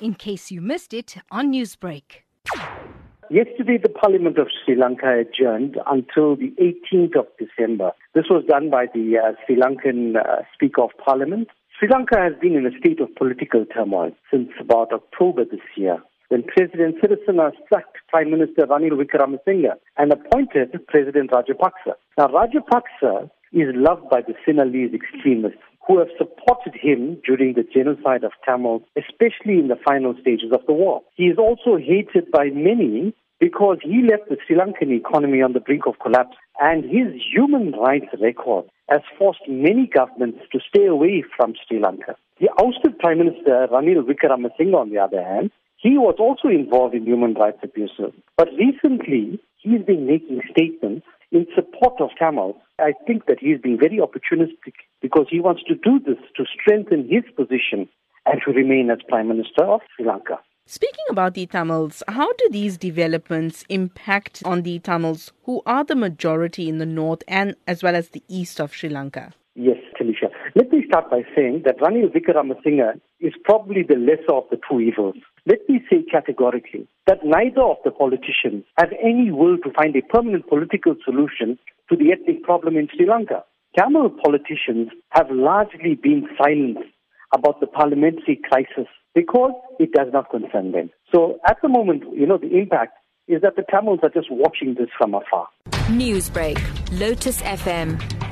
in case you missed it on Newsbreak. Yesterday, the Parliament of Sri Lanka adjourned until the 18th of December. This was done by the uh, Sri Lankan uh, Speaker of Parliament. Sri Lanka has been in a state of political turmoil since about October this year, when President Sirisena sacked Prime Minister Ranil Wickremesinghe and appointed President Rajapaksa. Now, Rajapaksa is loved by the Sinhalese extremists who have supported him during the genocide of Tamils, especially in the final stages of the war. He is also hated by many because he left the Sri Lankan economy on the brink of collapse and his human rights record has forced many governments to stay away from Sri Lanka. The ousted Prime Minister Ranil Wickremesinghe, on the other hand, he was also involved in human rights abuses. But recently, he's been making statements support of Tamils. I think that he's been very opportunistic because he wants to do this to strengthen his position and to remain as Prime Minister of Sri Lanka. Speaking about the Tamils, how do these developments impact on the Tamils who are the majority in the north and as well as the east of Sri Lanka? Let me start by saying that Ranil Wickremesinghe is probably the lesser of the two evils. Let me say categorically that neither of the politicians have any will to find a permanent political solution to the ethnic problem in Sri Lanka. Tamil politicians have largely been silent about the parliamentary crisis because it does not concern them. So at the moment, you know, the impact is that the Tamils are just watching this from afar. Newsbreak, Lotus FM,